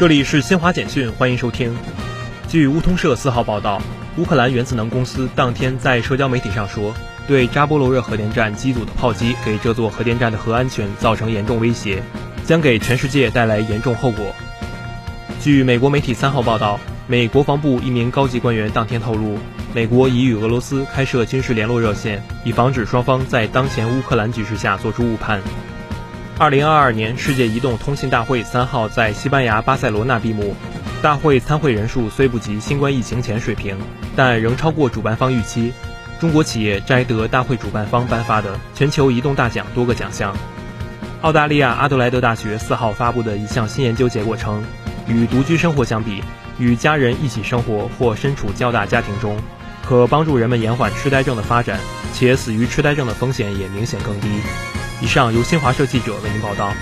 这里是新华简讯，欢迎收听。据乌通社四号报道，乌克兰原子能公司当天在社交媒体上说，对扎波罗热核电站机组的炮击给这座核电站的核安全造成严重威胁，将给全世界带来严重后果。据美国媒体三号报道，美国防部一名高级官员当天透露，美国已与俄罗斯开设军事联络热线，以防止双方在当前乌克兰局势下做出误判。二零二二年世界移动通信大会三号在西班牙巴塞罗那闭幕。大会参会人数虽不及新冠疫情前水平，但仍超过主办方预期。中国企业摘得大会主办方颁发的全球移动大奖多个奖项。澳大利亚阿德莱德大学四号发布的一项新研究结果称，与独居生活相比，与家人一起生活或身处较大家庭中，可帮助人们延缓痴呆症的发展，且死于痴呆症的风险也明显更低。以上由新华社记者为您报道。